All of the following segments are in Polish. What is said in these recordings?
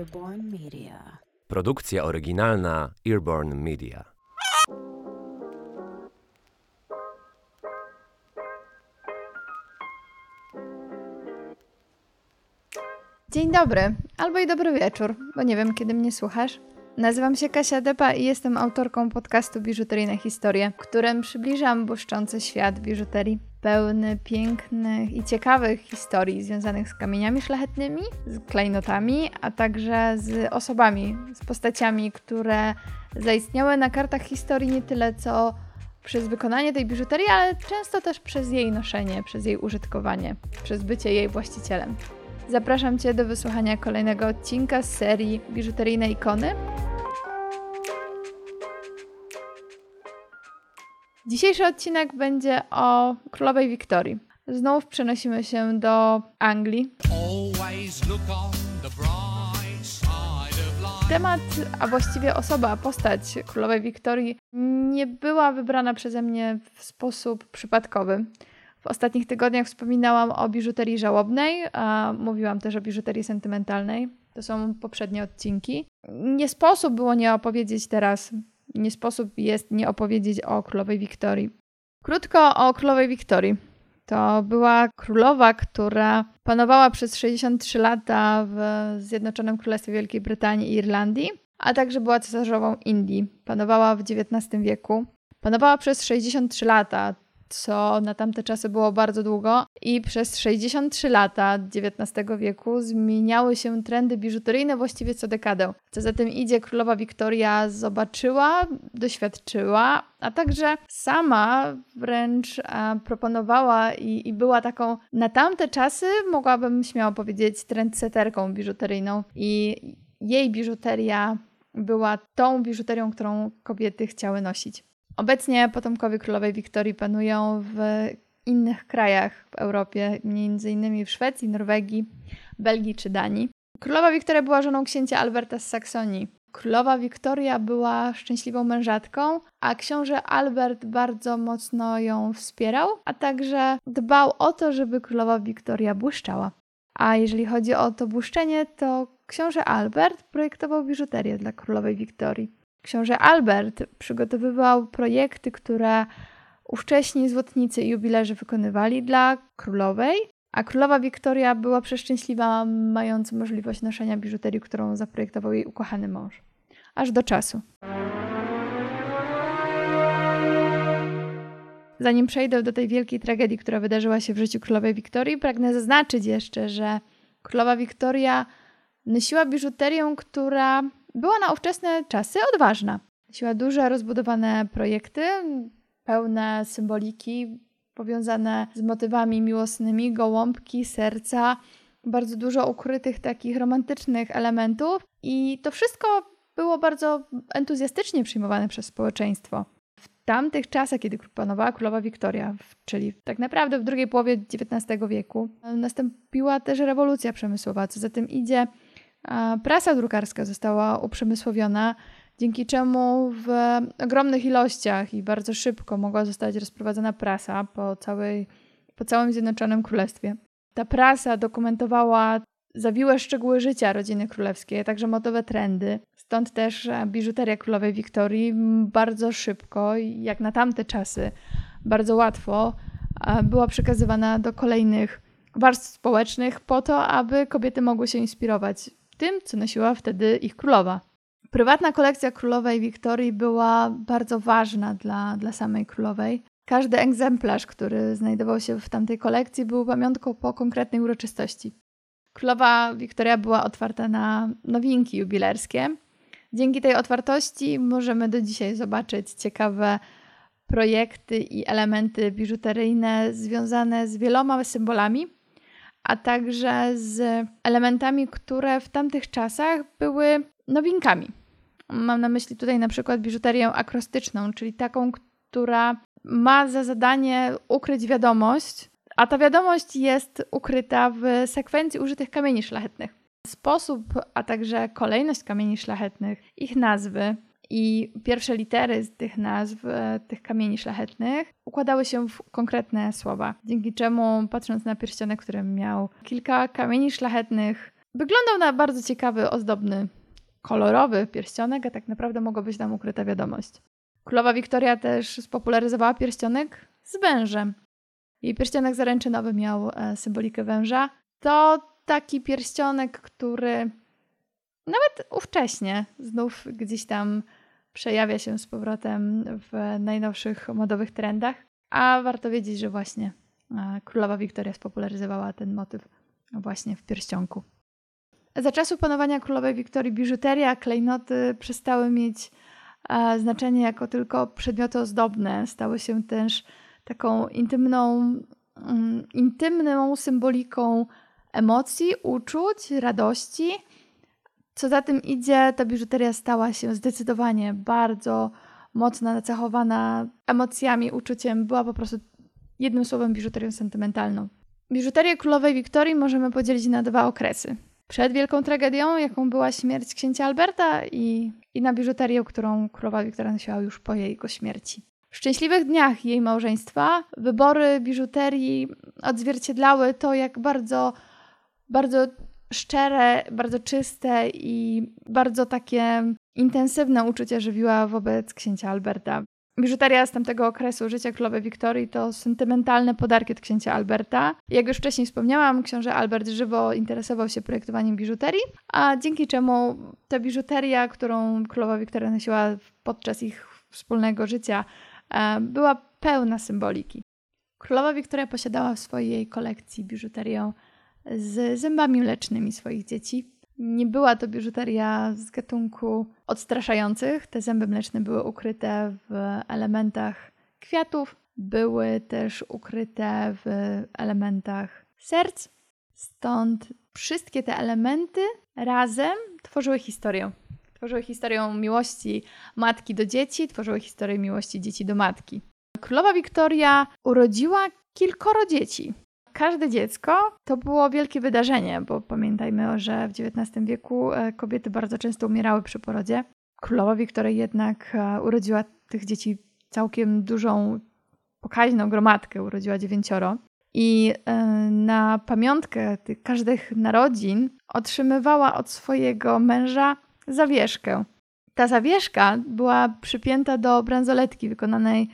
Earborn Media. Produkcja oryginalna Earborn Media. Dzień dobry, albo i dobry wieczór, bo nie wiem, kiedy mnie słuchasz. Nazywam się Kasia Depa i jestem autorką podcastu Biżuteryjne Historie, w którym przybliżam błyszczący świat biżuterii, pełny pięknych i ciekawych historii związanych z kamieniami szlachetnymi, z klejnotami, a także z osobami, z postaciami, które zaistniały na kartach historii nie tyle co przez wykonanie tej biżuterii, ale często też przez jej noszenie, przez jej użytkowanie, przez bycie jej właścicielem. Zapraszam Cię do wysłuchania kolejnego odcinka z serii Biżuteryjne Ikony. Dzisiejszy odcinek będzie o królowej Wiktorii. Znów przenosimy się do Anglii. Temat, a właściwie osoba, postać królowej Wiktorii nie była wybrana przeze mnie w sposób przypadkowy. W ostatnich tygodniach wspominałam o biżuterii żałobnej, a mówiłam też o biżuterii sentymentalnej. To są poprzednie odcinki. Nie sposób było nie opowiedzieć teraz, nie sposób jest nie opowiedzieć o królowej Wiktorii. Krótko o królowej Wiktorii. To była królowa, która panowała przez 63 lata w Zjednoczonym Królestwie Wielkiej Brytanii i Irlandii, a także była cesarzową Indii. Panowała w XIX wieku. Panowała przez 63 lata, co na tamte czasy było bardzo długo, i przez 63 lata XIX wieku zmieniały się trendy biżuteryjne właściwie co dekadę. Co za tym idzie, królowa Wiktoria zobaczyła, doświadczyła, a także sama wręcz e, proponowała i, i była taką na tamte czasy, mogłabym śmiało powiedzieć, trendseterką biżuteryjną. I jej biżuteria była tą biżuterią, którą kobiety chciały nosić. Obecnie potomkowie królowej Wiktorii panują w innych krajach w Europie, innymi w Szwecji, Norwegii, Belgii czy Danii. Królowa Wiktoria była żoną księcia Alberta z Saksonii. Królowa Wiktoria była szczęśliwą mężatką, a książę Albert bardzo mocno ją wspierał, a także dbał o to, żeby królowa Wiktoria błyszczała. A jeżeli chodzi o to błyszczenie, to książę Albert projektował biżuterię dla królowej Wiktorii. Książę Albert przygotowywał projekty, które ówcześni złotnicy i jubilerzy wykonywali dla królowej, a królowa Wiktoria była przeszczęśliwa, mając możliwość noszenia biżuterii, którą zaprojektował jej ukochany mąż. Aż do czasu. Zanim przejdę do tej wielkiej tragedii, która wydarzyła się w życiu królowej Wiktorii, pragnę zaznaczyć jeszcze, że królowa Wiktoria nosiła biżuterię, która była na ówczesne czasy odważna. Nosiła duże, rozbudowane projekty, pełne symboliki powiązane z motywami miłosnymi, gołąbki, serca, bardzo dużo ukrytych takich romantycznych elementów i to wszystko było bardzo entuzjastycznie przyjmowane przez społeczeństwo. W tamtych czasach, kiedy panowała królowa Wiktoria, czyli tak naprawdę w drugiej połowie XIX wieku, nastąpiła też rewolucja przemysłowa, co za tym idzie Prasa drukarska została uprzemysłowiona, dzięki czemu w ogromnych ilościach i bardzo szybko mogła zostać rozprowadzona prasa po, całej, po całym Zjednoczonym Królestwie. Ta prasa dokumentowała zawiłe szczegóły życia rodziny królewskiej, także modowe trendy. Stąd też biżuteria królowej Wiktorii bardzo szybko, jak na tamte czasy, bardzo łatwo była przekazywana do kolejnych warstw społecznych po to, aby kobiety mogły się inspirować tym, co nosiła wtedy ich królowa. Prywatna kolekcja królowej Wiktorii była bardzo ważna dla, dla samej królowej. Każdy egzemplarz, który znajdował się w tamtej kolekcji, był pamiątką po konkretnej uroczystości. Królowa Wiktoria była otwarta na nowinki jubilerskie. Dzięki tej otwartości możemy do dzisiaj zobaczyć ciekawe projekty i elementy biżuteryjne związane z wieloma symbolami, a także z elementami, które w tamtych czasach były nowinkami. Mam na myśli tutaj na przykład biżuterię akrostyczną, czyli taką, która ma za zadanie ukryć wiadomość, a ta wiadomość jest ukryta w sekwencji użytych kamieni szlachetnych. Sposób, a także kolejność kamieni szlachetnych, ich nazwy, i pierwsze litery z tych nazw, e, tych kamieni szlachetnych, układały się w konkretne słowa. Dzięki czemu, patrząc na pierścionek, który miał kilka kamieni szlachetnych Wyglądał na bardzo ciekawy, ozdobny, kolorowy pierścionek, a tak naprawdę mogła być tam ukryta wiadomość. Królowa Wiktoria też spopularyzowała pierścionek z wężem. Jej pierścionek zaręczynowy miał e, symbolikę węża. To taki pierścionek, który nawet ówcześnie znów gdzieś tam przejawia się z powrotem w najnowszych modowych trendach. A warto wiedzieć, że właśnie e, królowa Wiktoria spopularyzowała ten motyw właśnie w pierścionku. Za czasów panowania królowej Wiktorii biżuteria, klejnoty przestały mieć e, znaczenie jako tylko przedmioty ozdobne. Stały się też taką intymną, mm, intymną symboliką emocji, uczuć, radości. Co za tym idzie, ta biżuteria stała się zdecydowanie bardzo mocno nacechowana emocjami, uczuciem. Była po prostu jednym słowem biżuterią sentymentalną. Biżuterię królowej Wiktorii możemy podzielić na dwa okresy. Przed wielką tragedią, jaką była śmierć księcia Alberta i, i na biżuterię, którą królowa Wiktoria nosiła już po jego śmierci. W szczęśliwych dniach jej małżeństwa wybory biżuterii odzwierciedlały to, jak bardzo, bardzo szczere, bardzo czyste i bardzo takie intensywne uczucia żywiła wobec księcia Alberta. Biżuteria z tamtego okresu życia królowej Wiktorii to sentymentalne podarki od księcia Alberta. Jak już wcześniej wspomniałam, książę Albert żywo interesował się projektowaniem biżuterii, a dzięki czemu ta biżuteria, którą królowa Wiktoria nosiła podczas ich wspólnego życia, e, była pełna symboliki. Królowa Wiktoria posiadała w swojej kolekcji biżuterię z zębami mlecznymi swoich dzieci. Nie była to biżuteria z gatunku odstraszających. Te zęby mleczne były ukryte w elementach kwiatów, były też ukryte w elementach serc. Stąd wszystkie te elementy razem tworzyły historię. Tworzyły historię miłości matki do dzieci, tworzyły historię miłości dzieci do matki. Królowa Wiktoria urodziła kilkoro dzieci. Każde dziecko to było wielkie wydarzenie, bo pamiętajmy, że w XIX wieku e, kobiety bardzo często umierały przy porodzie. Królowa Wiktoria jednak e, urodziła tych dzieci całkiem dużą, pokaźną gromadkę, urodziła dziewięcioro. I e, na pamiątkę tych każdych narodzin otrzymywała od swojego męża zawieszkę. Ta zawieszka była przypięta do bransoletki wykonanej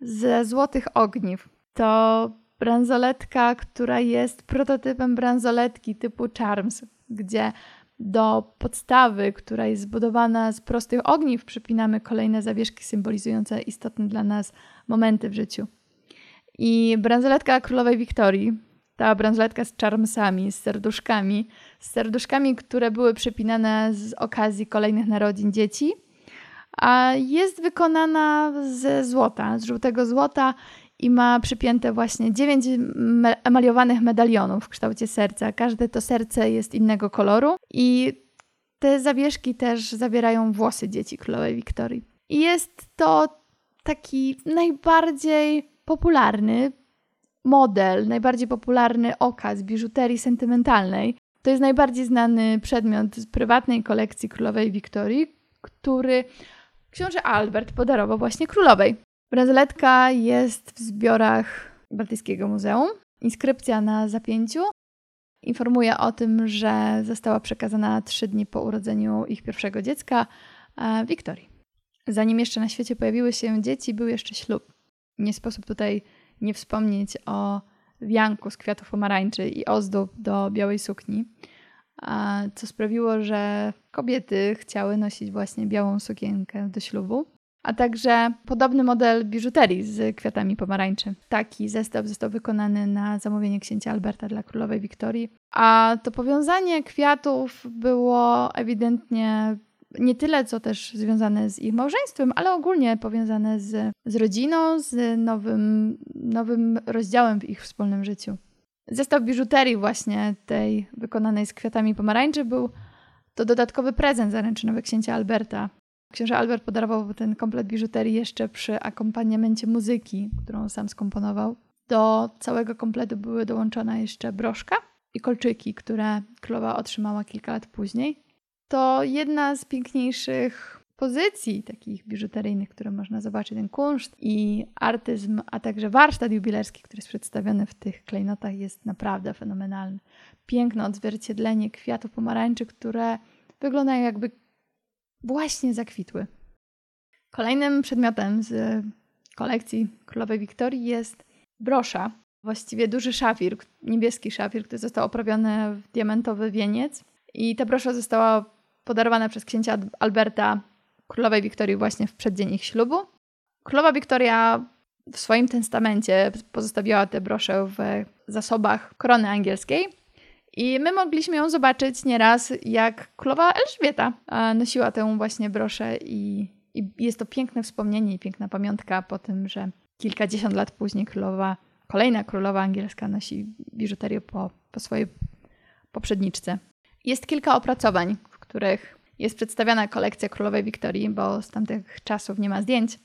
ze złotych ogniw. To bransoletka, która jest prototypem bransoletki typu Charms, gdzie do podstawy, która jest zbudowana z prostych ogniw, przypinamy kolejne zawieszki symbolizujące istotne dla nas momenty w życiu. I bransoletka królowej Wiktorii, ta bransoletka z charmsami, z serduszkami, z serduszkami, które były przypinane z okazji kolejnych narodzin dzieci, a jest wykonana ze złota, z żółtego złota i ma przypięte właśnie dziewięć emaliowanych medalionów w kształcie serca. Każde to serce jest innego koloru i te zawieszki też zawierają włosy dzieci królowej Wiktorii. I jest to taki najbardziej popularny model, najbardziej popularny okaz biżuterii sentymentalnej. To jest najbardziej znany przedmiot z prywatnej kolekcji królowej Wiktorii, który książę Albert podarował właśnie królowej. Bransoletka jest w zbiorach Brytyjskiego Muzeum. Inskrypcja na zapięciu informuje o tym, że została przekazana trzy dni po urodzeniu ich pierwszego dziecka, Wiktorii. Zanim jeszcze na świecie pojawiły się dzieci, był jeszcze ślub. Nie sposób tutaj nie wspomnieć o wianku z kwiatów pomarańczy i ozdób do białej sukni, co sprawiło, że kobiety chciały nosić właśnie białą sukienkę do ślubu a także podobny model biżuterii z kwiatami pomarańczy. Taki zestaw został wykonany na zamówienie księcia Alberta dla królowej Wiktorii, a to powiązanie kwiatów było ewidentnie nie tyle, co też związane z ich małżeństwem, ale ogólnie powiązane z, z rodziną, z nowym, nowym rozdziałem w ich wspólnym życiu. Zestaw biżuterii właśnie tej wykonanej z kwiatami pomarańczy był to dodatkowy prezent zaręczynowy księcia Alberta Książę Albert podarował ten komplet biżuterii jeszcze przy akompaniamencie muzyki, którą sam skomponował. Do całego kompletu były dołączone jeszcze broszka i kolczyki, które królowa otrzymała kilka lat później. To jedna z piękniejszych pozycji takich biżuteryjnych, które można zobaczyć, ten kunszt i artyzm, a także warsztat jubilerski, który jest przedstawiony w tych klejnotach, jest naprawdę fenomenalny. Piękne odzwierciedlenie kwiatów pomarańczy, które wyglądają jakby właśnie zakwitły. Kolejnym przedmiotem z kolekcji Królowej Wiktorii jest brosza, właściwie duży szafir, niebieski szafir, który został oprawiony w diamentowy wieniec. I ta brosza została podarowana przez księcia Alberta królowej Wiktorii właśnie w przeddzień ich ślubu. Królowa Wiktoria w swoim testamencie pozostawiła tę broszę w zasobach korony angielskiej. I my mogliśmy ją zobaczyć nieraz, jak królowa Elżbieta nosiła tę właśnie broszę i, i jest to piękne wspomnienie i piękna pamiątka po tym, że kilkadziesiąt lat później królowa, kolejna królowa angielska nosi biżuterię po, po swojej poprzedniczce. Jest kilka opracowań, w których jest przedstawiana kolekcja królowej Wiktorii, bo z tamtych czasów nie ma zdjęć,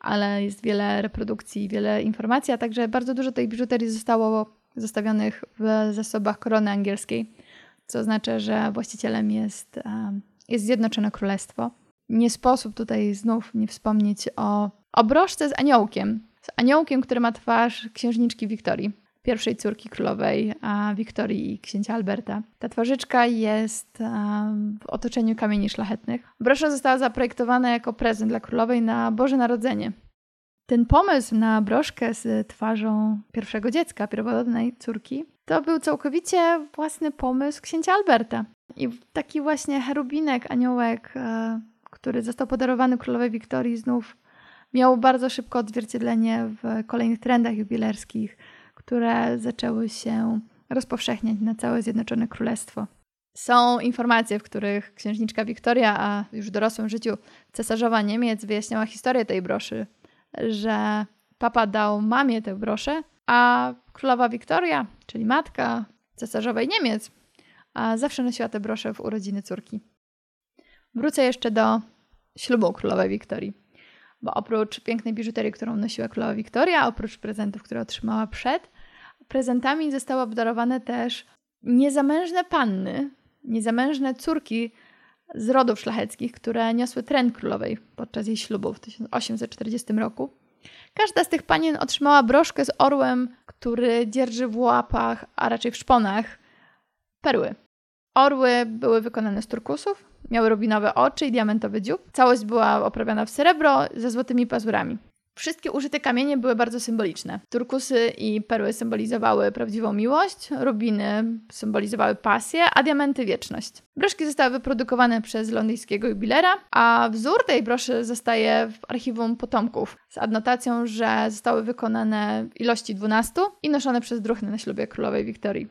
ale jest wiele reprodukcji, wiele informacji, a także bardzo dużo tej biżuterii zostało zostawionych w zasobach korony angielskiej, co oznacza, że właścicielem jest, jest Zjednoczone Królestwo. Nie sposób tutaj znów nie wspomnieć o, o broszce z aniołkiem. Z aniołkiem, który ma twarz księżniczki Wiktorii pierwszej córki królowej Wiktorii i księcia Alberta. Ta twarzyczka jest w otoczeniu kamieni szlachetnych. Brosza została zaprojektowana jako prezent dla królowej na Boże Narodzenie. Ten pomysł na broszkę z twarzą pierwszego dziecka, pierworodnej córki, to był całkowicie własny pomysł księcia Alberta. I taki właśnie cherubinek, aniołek, e, który został podarowany królowej Wiktorii, znów miał bardzo szybko odzwierciedlenie w kolejnych trendach jubilerskich które zaczęły się rozpowszechniać na całe Zjednoczone Królestwo. Są informacje, w których księżniczka Wiktoria, a już w dorosłym życiu cesarzowa Niemiec, wyjaśniała historię tej broszy, że papa dał mamie tę broszę, a królowa Wiktoria, czyli matka cesarzowej Niemiec, zawsze nosiła tę broszę w urodziny córki. Wrócę jeszcze do ślubu królowej Wiktorii, bo oprócz pięknej biżuterii, którą nosiła królowa Wiktoria, oprócz prezentów, które otrzymała przed, prezentami zostały obdarowane też niezamężne panny, niezamężne córki z rodów szlacheckich, które niosły tren królowej podczas jej ślubu w 1840 roku. Każda z tych panien otrzymała broszkę z orłem, który dzierży w łapach, a raczej w szponach, perły. Orły były wykonane z turkusów, miały rubinowe oczy i diamentowy dziób. Całość była oprawiona w srebro ze złotymi pazurami. Wszystkie użyte kamienie były bardzo symboliczne. Turkusy i perły symbolizowały prawdziwą miłość, rubiny symbolizowały pasję, a diamenty wieczność. Broszki zostały wyprodukowane przez londyńskiego jubilera, a wzór tej broszy zostaje w archiwum potomków z adnotacją, że zostały wykonane w ilości 12 i noszone przez druhny na ślubie królowej Wiktorii.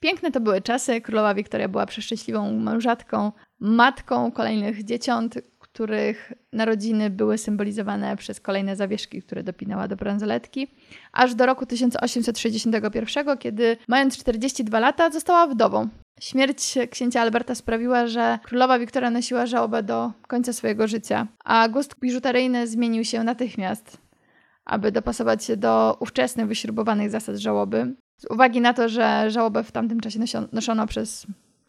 Piękne to były czasy. Królowa Wiktoria była przeszczęśliwą mężatką, matką kolejnych dzieciąt, których narodziny były symbolizowane przez kolejne zawieszki, które dopinała do bransoletki, aż do roku 1861, kiedy mając 42 lata została wdową. Śmierć księcia Alberta sprawiła, że królowa Wiktoria nosiła żałobę do końca swojego życia, a gust biżuteryjny zmienił się natychmiast, aby dopasować się do ówczesnych wyśrubowanych zasad żałoby. Z uwagi na to, że żałobę w tamtym czasie noszono przez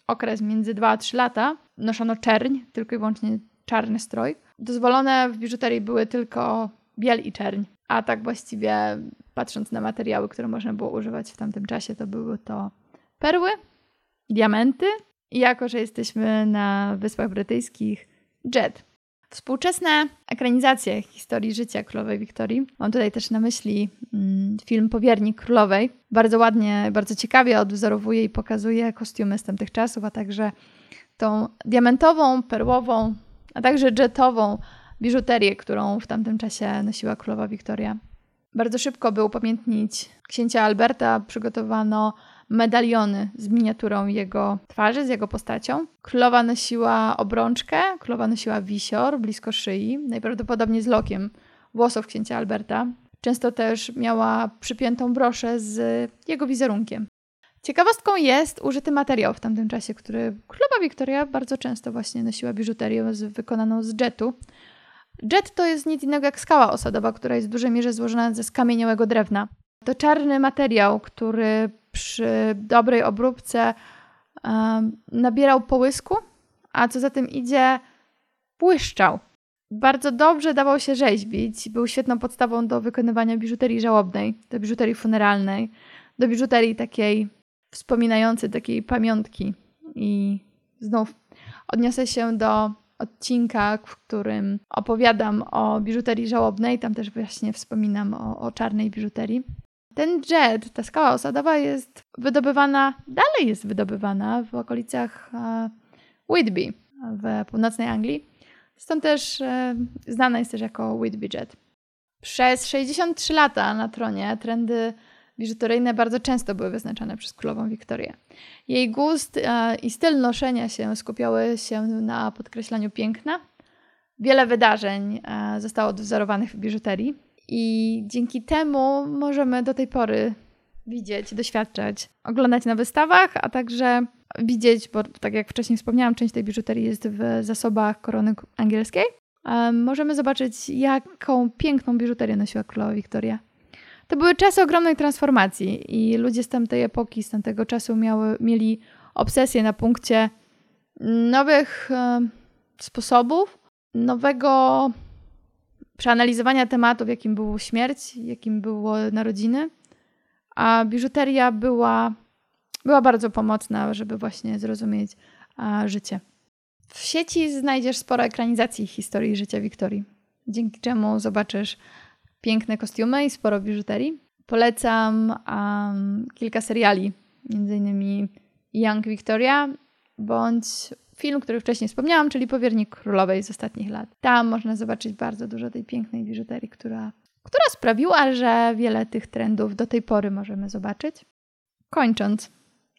okres między 2 a 3 lata, noszono czerń, tylko i wyłącznie czarny strój. Dozwolone w biżuterii były tylko biel i czerń, a tak właściwie patrząc na materiały, które można było używać w tamtym czasie, to były to perły, diamenty i jako, że jesteśmy na Wyspach Brytyjskich, jet. Współczesne ekranizacje historii życia królowej Wiktorii. Mam tutaj też na myśli mm, film Powiernik Królowej. Bardzo ładnie, bardzo ciekawie odwzorowuje i pokazuje kostiumy z tamtych czasów, a także tą diamentową, perłową, a także jetową biżuterię, którą w tamtym czasie nosiła królowa Wiktoria. Bardzo szybko, by upamiętnić księcia Alberta, przygotowano medaliony z miniaturą jego twarzy, z jego postacią. Królowa nosiła obrączkę, królowa nosiła wisior blisko szyi, najprawdopodobniej z lokiem włosów księcia Alberta. Często też miała przypiętą broszę z jego wizerunkiem. Ciekawostką jest użyty materiał w tamtym czasie, który królowa Wiktoria bardzo często właśnie nosiła biżuterię wykonaną z jetu. Jet to jest nic innego jak skała osadowa, która jest w dużej mierze złożona ze skamieniałego drewna. To czarny materiał, który przy dobrej obróbce um, nabierał połysku, a co za tym idzie, błyszczał. Bardzo dobrze dawał się rzeźbić. Był świetną podstawą do wykonywania biżuterii żałobnej, do biżuterii funeralnej, do biżuterii takiej wspominającej takiej pamiątki. I znów odniosę się do odcinka, w którym opowiadam o biżuterii żałobnej. Tam też właśnie wspominam o, o czarnej biżuterii. Ten jet, ta skała osadowa jest wydobywana, dalej jest wydobywana w okolicach e, Whitby w północnej Anglii. Stąd też e, znana jest też jako Whitby Jet. Przez 63 lata na tronie trendy biżuteryjne bardzo często były wyznaczane przez królową Wiktorię. Jej gust e, i styl noszenia się skupiały się na podkreślaniu piękna. Wiele wydarzeń e, zostało odwzorowanych w biżuterii i dzięki temu możemy do tej pory widzieć, doświadczać, oglądać na wystawach, a także widzieć, bo tak jak wcześniej wspomniałam, część tej biżuterii jest w zasobach korony angielskiej. E, Możemy zobaczyć, jaką piękną biżuterię nosiła królowa Wiktoria. To były czasy ogromnej transformacji i ludzie z tamtej epoki, z tamtego czasu miały, mieli obsesję na punkcie nowych e, sposobów, nowego przeanalizowania tematów, jakim było śmierć, jakim było narodziny, a biżuteria była, była bardzo pomocna, żeby właśnie zrozumieć życie. W sieci znajdziesz sporo ekranizacji historii życia Wiktorii, dzięki czemu zobaczysz piękne kostiumy i sporo biżuterii. Polecam um, kilka seriali, m.in. Young Victoria bądź film, który wcześniej wspomniałam, czyli Powiernik Królowej z ostatnich lat. Tam można zobaczyć bardzo dużo tej pięknej biżuterii, która, która sprawiła, że wiele tych trendów do tej pory możemy zobaczyć. Kończąc,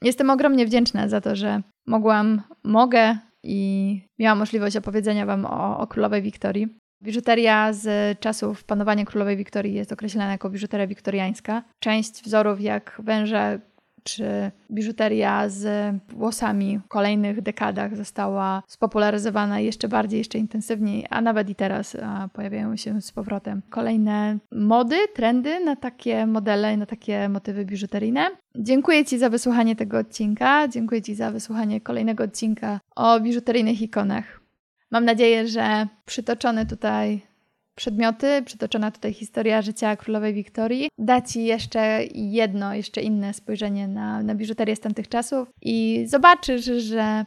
jestem ogromnie wdzięczna za to, że mogłam, mogę i miałam możliwość opowiedzenia Wam o, o Królowej Wiktorii. Biżuteria z czasów panowania królowej Wiktorii jest określana jako biżuteria wiktoriańska. Część wzorów jak węże czy biżuteria z włosami w kolejnych dekadach została spopularyzowana jeszcze bardziej, jeszcze intensywniej, a nawet i teraz pojawiają się z powrotem kolejne mody, trendy na takie modele, na takie motywy biżuteryjne. Dziękuję Ci za wysłuchanie tego odcinka. Dziękuję Ci za wysłuchanie kolejnego odcinka o biżuteryjnych ikonach. Mam nadzieję, że przytoczone tutaj przedmioty, przytoczona tutaj historia życia królowej Wiktorii da Ci jeszcze jedno, jeszcze inne spojrzenie na, na biżuterię z tamtych czasów i zobaczysz, że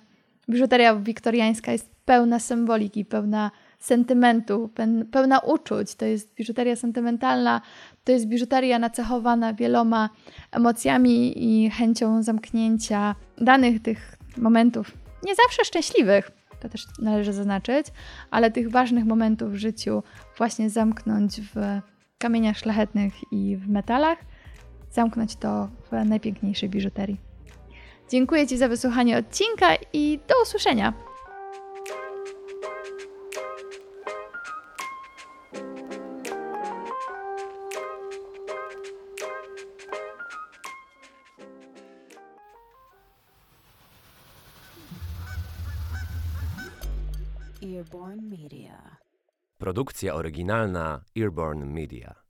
biżuteria wiktoriańska jest pełna symboliki, pełna sentymentu, pełna uczuć. To jest biżuteria sentymentalna, to jest biżuteria nacechowana wieloma emocjami i chęcią zamknięcia danych tych momentów, nie zawsze szczęśliwych, to też należy zaznaczyć, ale tych ważnych momentów w życiu właśnie zamknąć w kamieniach szlachetnych i w metalach, zamknąć to w najpiękniejszej biżuterii. Dziękuję Ci za wysłuchanie odcinka i do usłyszenia! Produkcja oryginalna Earborn Media.